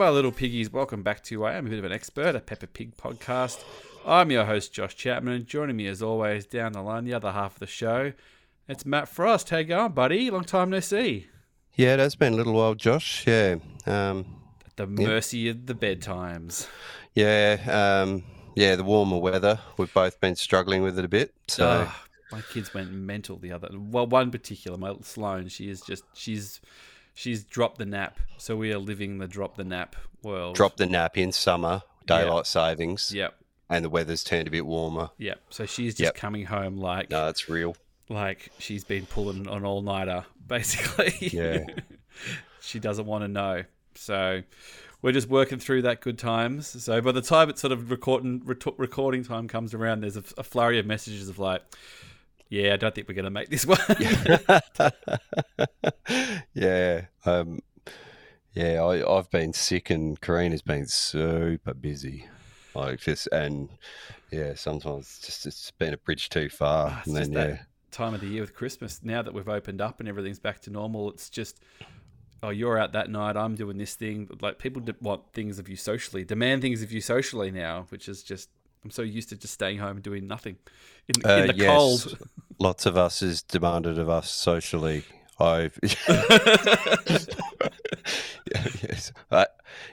My little piggies. Welcome back to I Am a Bit of an Expert, a Peppa Pig podcast. I'm your host, Josh Chapman, and joining me as always down the line, the other half of the show, it's Matt Frost. How you going, buddy? Long time no see. Yeah, it has been a little while, Josh. Yeah. Um, At the mercy of the bedtimes. yeah. Um, yeah, the warmer weather. We've both been struggling with it a bit. So, Ah, my kids went mental the other. Well, one particular, my little Sloan, she is just she's she's dropped the nap. So we are living the drop the nap world. drop the nap in summer, daylight savings, Yep. and the weather's turned a bit warmer. Yep. So she's just Yep. coming home like No, it's real. like she's been pulling an all nighter, basically. Yeah. she doesn't want to know. So we're just working through that good times. So by the time it's sort of recording recording time comes around, there's a, a flurry of messages of like, "Yeah, I don't think we're going to make this one." yeah. Um, yeah, I, I've been sick, and Karina's been super busy. Like just and yeah, sometimes it's just it's been a bridge too far. Ah, it's and just then that yeah, time of the year with Christmas. Now that we've opened up and everything's back to normal, it's just, oh, you're out that night. I'm doing this thing. Like people want things of you socially, demand things of you socially now, which is just. I'm so used to just staying home and doing nothing in, Uh, in the yes. cold. lots of us is demanded of us socially. I've yes, I,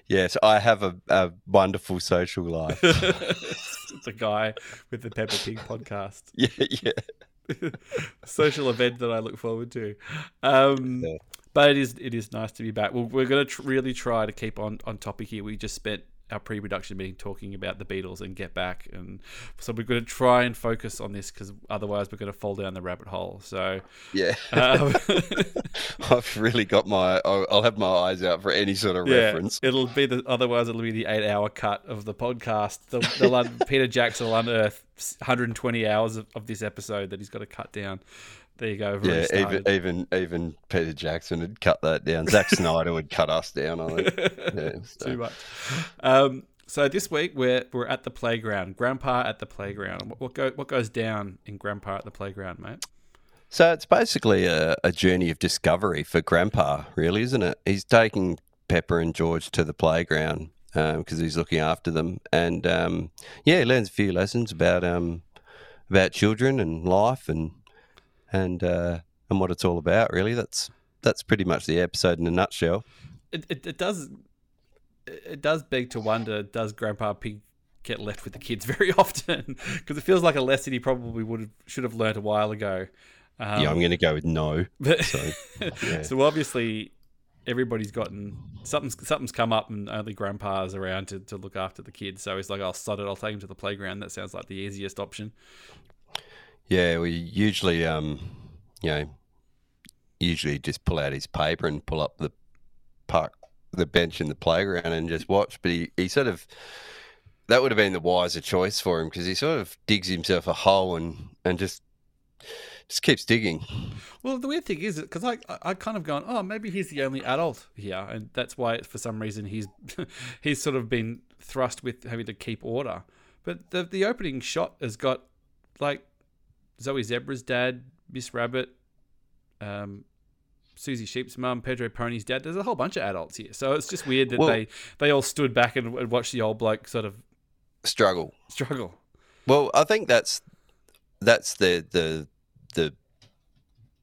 yes, I have a, a wonderful social life. the guy with the Peppa Pig podcast. yeah, yeah, Social event that I look forward to. Um, Yeah. But it is it is nice to be back. Well, we're going to tr- really try to keep on, on topic here. We just spent our pre-production meeting talking about the Beatles and Get Back, and so we're going to try and focus on this because otherwise we're going to fall down the rabbit hole. So, yeah. um, I've really got my. I'll, have my eyes out for any sort of yeah, reference. it'll be the otherwise it'll be the eight-hour cut of the podcast. The, the Peter Jackson will unearth 120 hours of, of this episode that he's got to cut down. There you go. Yeah, even even even Peter Jackson would cut that down. Zack Snyder would cut us down. I think. Yeah, so- Too much. Um, so this week we're we're at the playground. Grandpa at the playground. What, what go what goes down in Grandpa at the playground, mate? So it's basically a, a journey of discovery for Grandpa, really, isn't it? He's taking Peppa and George to the playground because he's looking after them, and um, yeah, he learns a few lessons about um, about children and life and and uh, and what it's all about. Really, that's that's pretty much the episode in a nutshell. It, it, it does it does beg to wonder: Does Grandpa Pig get left with the kids very often? Because it feels like a lesson he probably would have should have learnt a while ago. Um, yeah, I'm going to go with no. But So, yeah. so obviously everybody's gotten something's something's come up and only grandpa's around to, to look after the kids. So he's like, I'll sod it, I'll take him to the playground. That sounds like the easiest option. Yeah, we usually, um, you know, usually just pull out his paper and pull up the park, the bench in the playground and just watch. But he, he sort of, that would have been the wiser choice for him because he sort of digs himself a hole and, and just, just keeps digging. Well, the weird thing is, because I, I kind of gone, oh, maybe he's the only adult here, and that's why for some reason he's he's sort of been thrust with having to keep order. But the the opening shot has got like Zoe Zebra's dad, Miss Rabbit, um, Susie Sheep's mum, Pedro Pony's dad. There's a whole bunch of adults here, so it's just weird that Well- they they all stood back and, and watched the old bloke sort of Struggle. struggle. Well, I think that's, that's the, the, the,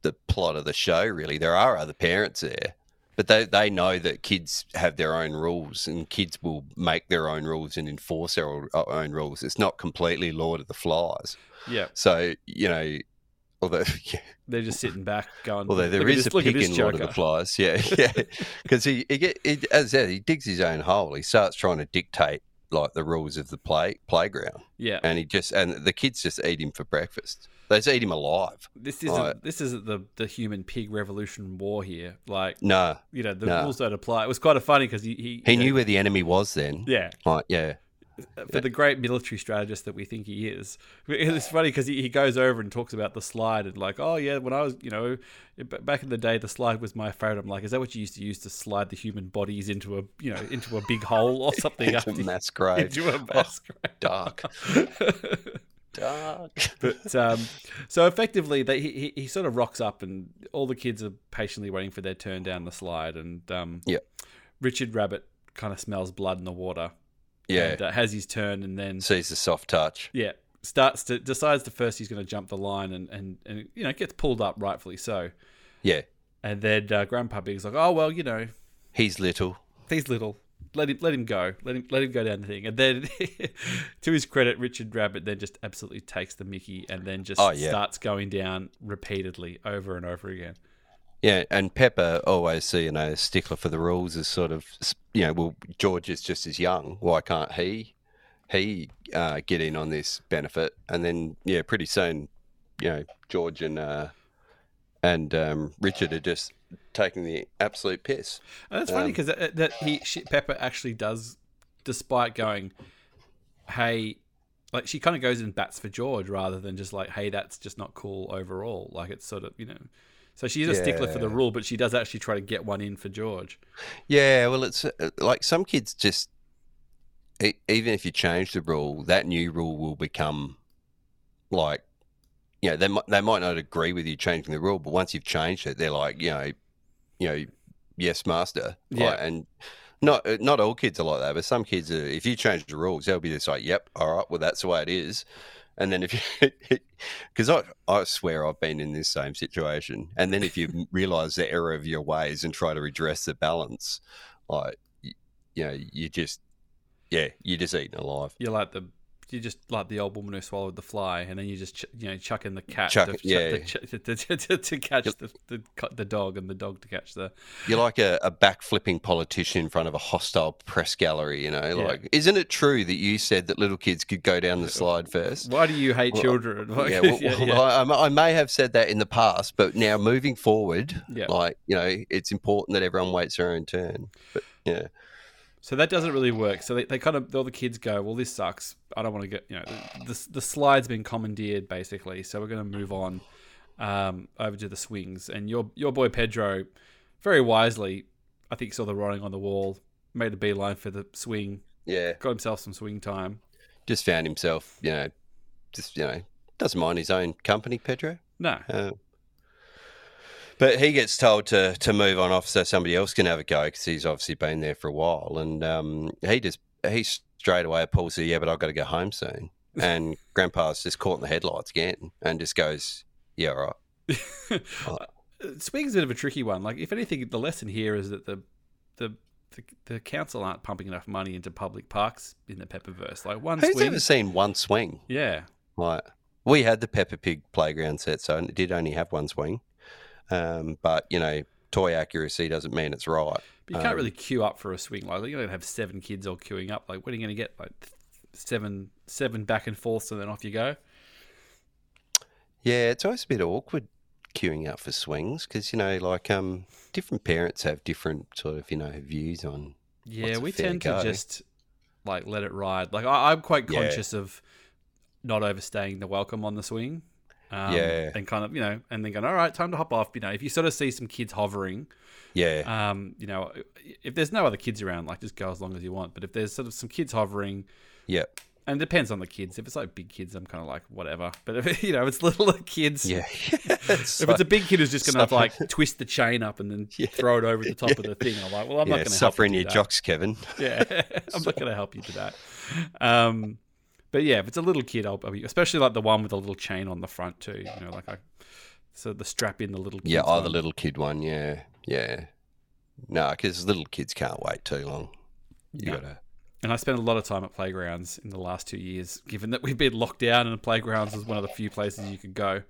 the plot of the show, really. There are other parents there. But they, they know that kids have their own rules and kids will make their own rules and enforce their own- rules. It's not completely Lord of the Flies. Yeah, So, you know, although they're just sitting back going. although there "Look at this- a pig in Lord of the Flies, yeah, yeah, because he, he get he, as I said, he digs his own hole. He starts trying to dictate like the rules of the play playground, Yeah, and he just and the kids just eat him for breakfast. They just eat him alive. This isn't Right. this isn't the the human pig revolution war here. Like No, you know, the No. rules don't apply. It was quite of funny because he he, he you know, knew where the enemy was then. Yeah, Like, yeah, uh, for the great military strategist that we think he is. It's funny because he, he goes over and talks about the slide and like, oh yeah, when I was you know back in the day, the slide was my favorite. I'm like, is that what you used to use to slide the human bodies into a you know into a big hole or something? It's a mass grave. into a mass oh, grave. Dark. Dark. But um, so effectively, they, he, he he sort of rocks up, and all the kids are patiently waiting for their turn down the slide. And um, Yep. Richard Rabbit kind of smells blood in the water. Yeah. And, uh, has his turn, and then Sees the soft touch. yeah, starts to decides to first he's going to jump the line, and and and you know gets pulled up rightfully so. Yeah. And then uh, Grandpa Pig's like, oh well, you know, He's little. he's little. Let him let him go. Let him let him go down the thing. And then, to his credit, Richard Rabbit then just absolutely takes the Mickey, and then just Oh, yeah. starts going down repeatedly over and over again. Yeah, and Peppa always see, you know, stickler for the rules is sort of, you know, well, George is just as young. Why can't he, he uh, get in on this benefit? And then, yeah, pretty soon, you know, George and uh, and um, Richard are just taking the absolute piss. And that's funny Um, because that, that he she, Peppa actually does, despite going, hey, like she kind of goes and bats for George rather than just like, hey, that's just not cool overall. Like it's sort of you know, so she's a stickler for the rule, but she does actually try to get one in for George. Yeah, well, it's uh, like some kids just, e- even if you change the rule, that new rule will become like, you know, they they might not agree with you changing the rule, but once you've changed it, they're like, you know, you know, yes, master. Yeah. Like, and not uh, not all kids are like that, but some kids are. If you change the rules, they'll be just like, yep, all right, well, that's the way it is. And then if you, because I, I swear I've been in this same situation. And then if you realize the error of your ways and try to redress the balance, like, y- you know, you just, yeah, you're just eaten alive. You're like the. You just like the old woman who swallowed the fly, and then you just ch- you know chuck in the cat Chuck- to, yeah. to, ch- to, to, to, to catch the, the the dog, and the dog to catch the You're like a, a backflipping politician in front of a hostile press gallery, you know? Yeah. Like, isn't it true that you said that little kids could go down the slide first? Why do you hate Well, children? Like, yeah, well, yeah, well. I, I- I may have said that in the past, but now moving forward, Yeah. like you know, it's important that everyone waits their own turn. But yeah, So that doesn't really work. So they, they kind of all the kids go, well, this sucks. I don't want to get you know the the slide's been commandeered basically. So we're going to move on um, over to the swings. And your your boy Pedro, very wisely, I think saw the writing on the wall, made a beeline for the swing, yeah, got himself some swing time. just found himself, you know, just you know, doesn't mind his own company, Pedro. No, Uh, but he gets told to to move on off so somebody else can have a go because he's obviously been there for a while, and um, he just he straight away pulls the yeah, but I've got to go home soon, and Grandpa's just caught in the headlights again, and just goes, yeah, all right. swing's a bit of a tricky one. Like if anything, the lesson here is that the the the, the council aren't pumping enough money into public parks in the Peppaverse. Like one Who's swing, ever seen one swing? yeah. Like we had the Peppa Pig playground set, so it did only have one swing. Um, but you know, toy accuracy doesn't mean it's right. But you can't Um, really queue up for a swing. Like you're gonna have seven kids all queuing up. Like when are you gonna get like seven seven back and forths and then off you go? Yeah, it's always a bit awkward queuing up for swings because you know, like um, different parents have different sort of you know views on. Yeah, we tend go? to just like let it ride. Like I, I'm quite Yeah. conscious of not overstaying the welcome on the swing. Um, Yeah. and kind of you know, and then going, all right, time to hop off. You know, if you sort of see some kids hovering, Yeah, um, you know, if there's no other kids around, like just go as long as you want. But if there's sort of some kids hovering, yeah, and it depends on the kids. If it's like big kids, I'm kind of like whatever. But if you know, it's little kids. yeah. If it's a big kid who's just going to like twist the chain up and then Yeah. throw it over the top of the thing, I'm like, well, I'm not going to help suffering you your that. jocks, Kevin. Yeah, I'm not going to help you do that. Um, but yeah, if it's a little kid, I'll, I'll be, especially like the one with a little chain on the front too. You know, like I, so the strap in the little. Kid. Yeah, oh, the little kid one. Yeah, yeah. No, because little kids can't wait too long. You No. gotta. And I spent a lot of time at playgrounds in the last two years, given that we've been locked down and playgrounds is one of the few places you could go.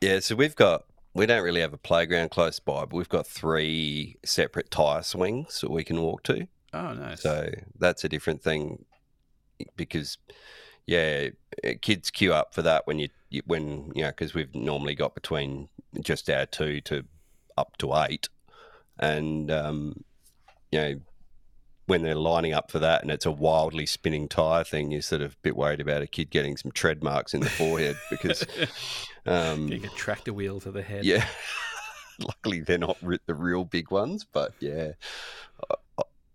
Yeah, so we've got we don't really have a playground close by, but we've got three separate tire swings that we can walk to. Oh, nice. So that's a different thing because yeah, kids queue up for that when you you- when you know because we've normally got between just our two to up to eight, and um, you know when they're lining up for that and it's a wildly spinning tire thing, you're sort of a bit worried about a kid getting some tread marks in the forehead because um, Getting a tractor wheel to the head. yeah. Luckily, they're not the real big ones, but yeah,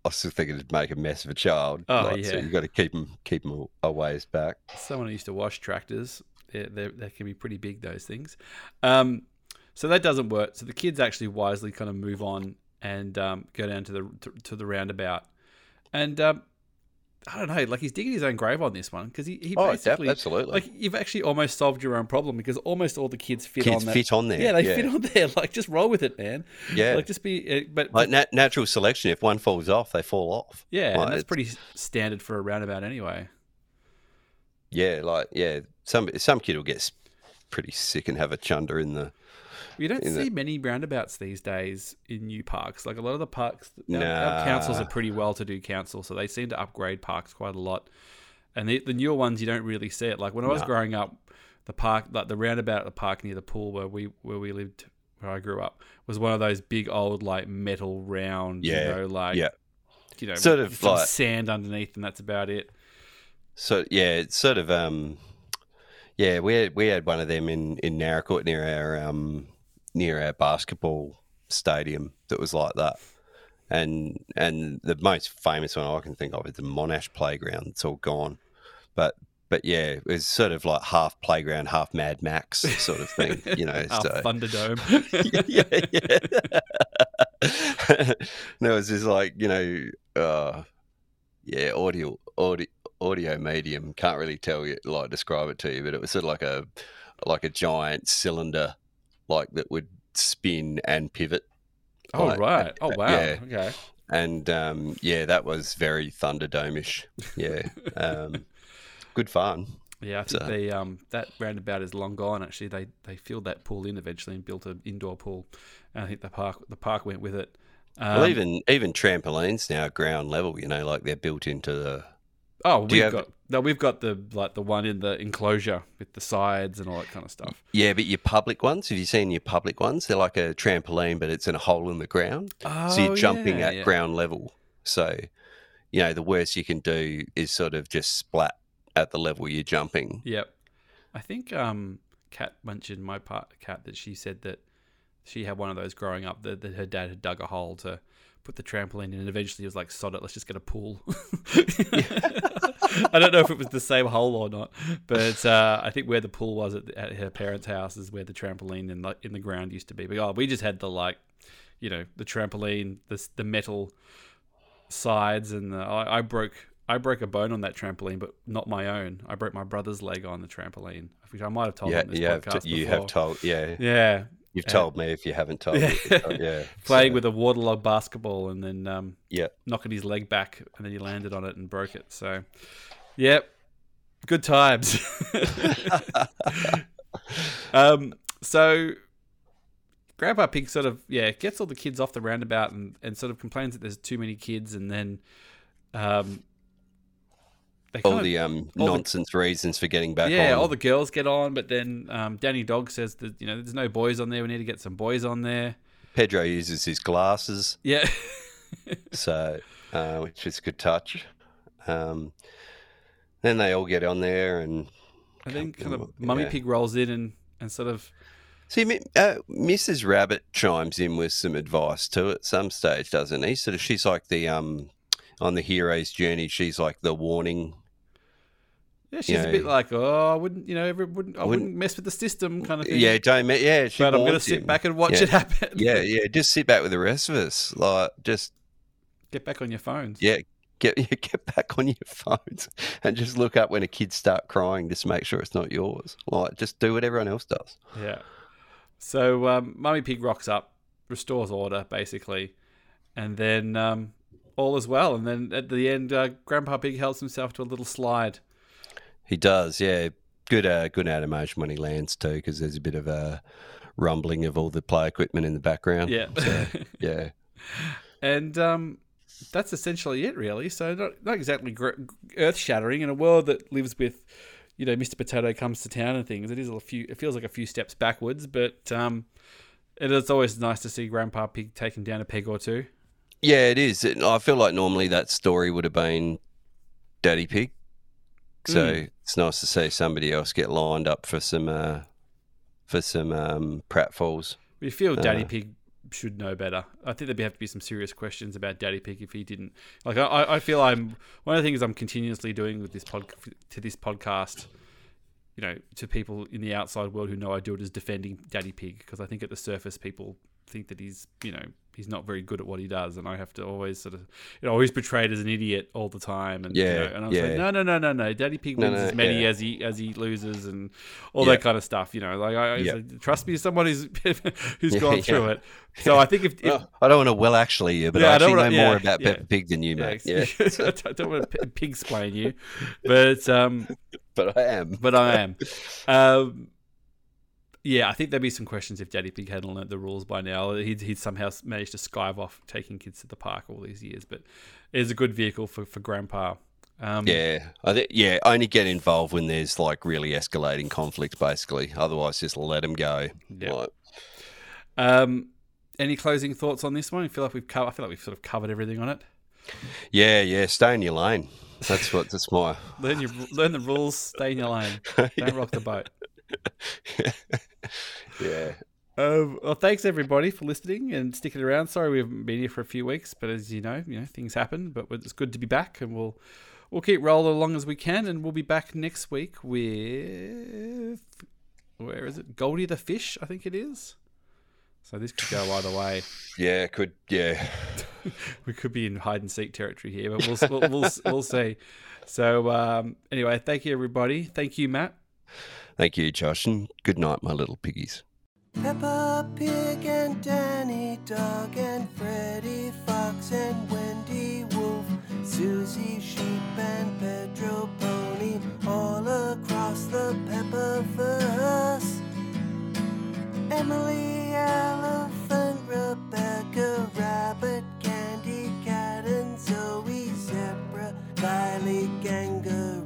I, still think it'd make a mess of a child. Oh, So yeah. you got to keep them keep them a ways back. someone who used to wash tractors. They're, they're, they can be pretty big, those things. Um, so that doesn't work. So the kids actually wisely kind of move on and um, go down to the to, to the roundabout. And um, I don't know, like he's digging his own grave on this one because he, he Oh, basically absolutely. like you've actually almost solved your own problem because almost all the kids fit Kids on that. fit on there. yeah, they yeah. fit on there. Like just roll with it, man. Yeah. like just be. Uh, but, Like nat- natural selection, if one falls off, they fall off. yeah, like, and that's pretty standard for a roundabout anyway. Yeah, like yeah, some some kid will get pretty sick and have a chunder in the. You don't see many roundabouts these days in new parks. Like a lot of the parks, our, our councils are pretty well-to-do council, so they seem to upgrade parks quite a lot. And the, the newer ones, you don't really see it. Like when I was Nah. growing up, the park, like the roundabout at the park near the pool where we where we lived, where I grew up, was one of those big old like metal round, Yeah, you know, like yeah. you know, Sort of like- sand underneath, and that's about it. So yeah, it's sort of um, yeah, we had, we had one of them in in Naracoorte near our um near our basketball stadium that was like that. And and the most famous one I can think of is the Monash playground. It's all gone, but but yeah, it was sort of like half playground, half Mad Max sort of thing, you know. Our so- Thunderdome. yeah, yeah. no, it's just like you know, uh, yeah, audio, audio, audio medium. Can't really tell you, like, describe it to you, but it was sort of like a, like a giant cylinder, like that would spin and pivot. oh Like, right. Oh wow. yeah. Okay. And um, yeah, that was very Thunderdome-ish. Yeah, um, good fun. Yeah, I think So- they um that roundabout is long gone. Actually, they they filled that pool in eventually and built an indoor pool, and I think the park the park went with it. Um, well, even even trampolines now ground level. You know, like they're built into the oh, we've got no, we've got the like the one in the enclosure with the sides and all that kind of stuff. Yeah, but your public ones, have you seen your public ones? They're like a trampoline, but it's in a hole in the ground. Oh, so you're jumping yeah, at yeah. ground level. So, you know, the worst you can do is sort of just splat at the level you're jumping. Yep, I think um Kat mentioned my part Kat that she said that she had one of those growing up that, that her dad had dug a hole to put the trampoline in and eventually he was like sod it let's just get a pool. I don't know if it was the same hole or not but uh, i think where the pool was at, at her parents house is where the trampoline in the, in the ground used to be. But oh, we just had the like you know the trampoline the, the metal sides and the, I, I broke I broke a bone on that trampoline, but not my own. I broke my brother's leg on the trampoline, which I might have told Yeah, on this you podcast t- you before. have told, yeah, yeah, you've Yeah. told me if you haven't told me. Yeah, playing so, with a waterlogged basketball and then um, yeah, knocking his leg back, and then he landed on it and broke it. So, yep, good times. um, so Grandpa Pig sort of yeah gets all the kids off the roundabout and, and sort of complains that there's too many kids, and then um, all the um all the- nonsense reasons for getting back yeah, on. all the girls get on, but then um, Danny Dog says that you know there's no boys on there. We need to get some boys on there. Pedro uses his glasses, Yeah, so uh, which is a good touch. Um, then they all get on there and and then kind of Yeah. Mummy Pig rolls in and and sort of See, uh, Mrs. Rabbit chimes in with some advice too at some stage, doesn't he? Sort of, she's like the um on the hero's journey. She's like the warning. Yeah, she's a know, bit like oh I wouldn't you know every, wouldn't I wouldn't, wouldn't- mess with the system kind of thing. Yeah, don't. Yeah, she but I'm gonna sit back and watch Yeah. it happen. Yeah, yeah. Just sit back with the rest of us. Like, just get back on your phones. yeah, get get back on your phones and just look up when a kid start crying. Just make sure it's not yours. Like, just do what everyone else does. Yeah. So um, Mummy Pig rocks up, restores order basically, and then um, all is well. And then at the end, uh, Grandpa Pig helps himself to a little slide. He does. Yeah, good. Uh, good animation when he lands too, because there's a bit of a rumbling of all the play equipment in the background. Yeah. So, yeah. and um, that's essentially it, really. So not not exactly gr- earth shattering in a world that lives with, you know, Mr. Potato comes to town and things. It is a few. It feels like a few steps backwards, but um, it is always nice to see Grandpa Pig taking down a peg or two. Yeah, it is. I feel like normally that story would have been Daddy Pig. So Mm. it's nice to see somebody else get lined up for some uh, for some um, pratfalls. We feel Daddy Uh. Pig should know better. I think there'd have to be some serious questions about Daddy Pig if he didn't. Like I, I feel I'm one of the things I'm continuously doing with this pod to this podcast. You know, to people in the outside world who know I do it is defending Daddy Pig because I think at the surface people think that he's you know he's not very good at what he does, and I have to always sort of you know always portrayed as an idiot all the time, and Yeah, you know, and I was yeah. like, no, no, no, no, no, Daddy Pig No, wins no, as many yeah. as he as he loses, and all Yeah. that kind of stuff. You know, like I, I trust me, as someone who's who's gone through it. So I think if, if I don't want to well actually you, but I I don't actually know wanna- yeah, more about. Peppa Pig than you, mate. Yeah, I don't- don't want to pig explain you, but um, but I am. but I am. Um, yeah, I think there'd be some questions if Daddy Pig hadn't learnt the rules by now. He'd, he'd somehow managed to skive off taking kids to the park all these years. But it is a good vehicle for, for Grandpa. Um, Yeah, I think yeah. Only get involved when there's like really escalating conflict, basically. Otherwise, just let them go. Yeah. Like, Um, any closing thoughts on this one? I feel like we've co- I feel like we've sort of covered everything on it. yeah, yeah. Stay in your lane. That's what. That's my. Learn your learn the rules. Stay in your lane. Don't rock the boat. yeah. Um, well, thanks everybody for listening and sticking around. Sorry we haven't been here for a few weeks, but as you know, you know things happen. But it's good to be back, and we'll we'll keep rolling along as we can, and we'll be back next week with where is it? Goldie the fish, I think it is. So this could go either way. Yeah. Could. Yeah. We could be in hide and seek territory here, but we'll we'll we'll, we'll see. So um, anyway, thank you everybody. Thank you, Matt. Thank you, Josh, and good night, my little piggies. Peppa Pig and Danny Dog and Freddy Fox and Wendy Wolf, Susie Sheep and Pedro Pony, all across the Emily Elephant, Rebecca Rabbit, Candy Cat and Zoe Zebra, Kylie Kangaroo.